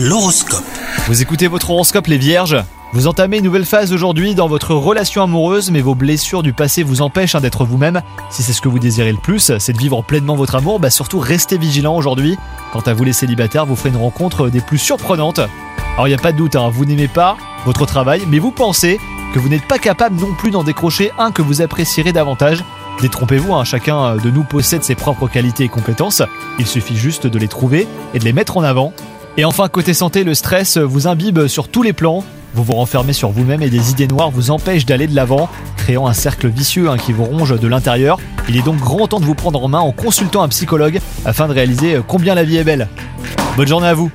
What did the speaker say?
L'horoscope. Vous écoutez votre horoscope les vierges? Vous entamez une nouvelle phase aujourd'hui dans votre relation amoureuse, mais vos blessures du passé vous empêchent hein, d'être vous-même. Si c'est ce que vous désirez le plus, c'est de vivre pleinement votre amour, bah surtout restez vigilant aujourd'hui. Quant à vous les célibataires, vous ferez une rencontre des plus surprenantes. Alors il n'y a pas de doute, hein, vous n'aimez pas votre travail, mais vous pensez que vous n'êtes pas capable non plus d'en décrocher un que vous apprécierez davantage. Détrompez-vous, hein, chacun de nous possède ses propres qualités et compétences, il suffit juste de les trouver et de les mettre en avant. Et enfin, côté santé, le stress vous imbibe sur tous les plans. Vous vous renfermez sur vous-même et des idées noires vous empêchent d'aller de l'avant, créant un cercle vicieux hein, qui vous ronge de l'intérieur. Il est donc grand temps de vous prendre en main en consultant un psychologue afin de réaliser combien la vie est belle. Bonne journée à vous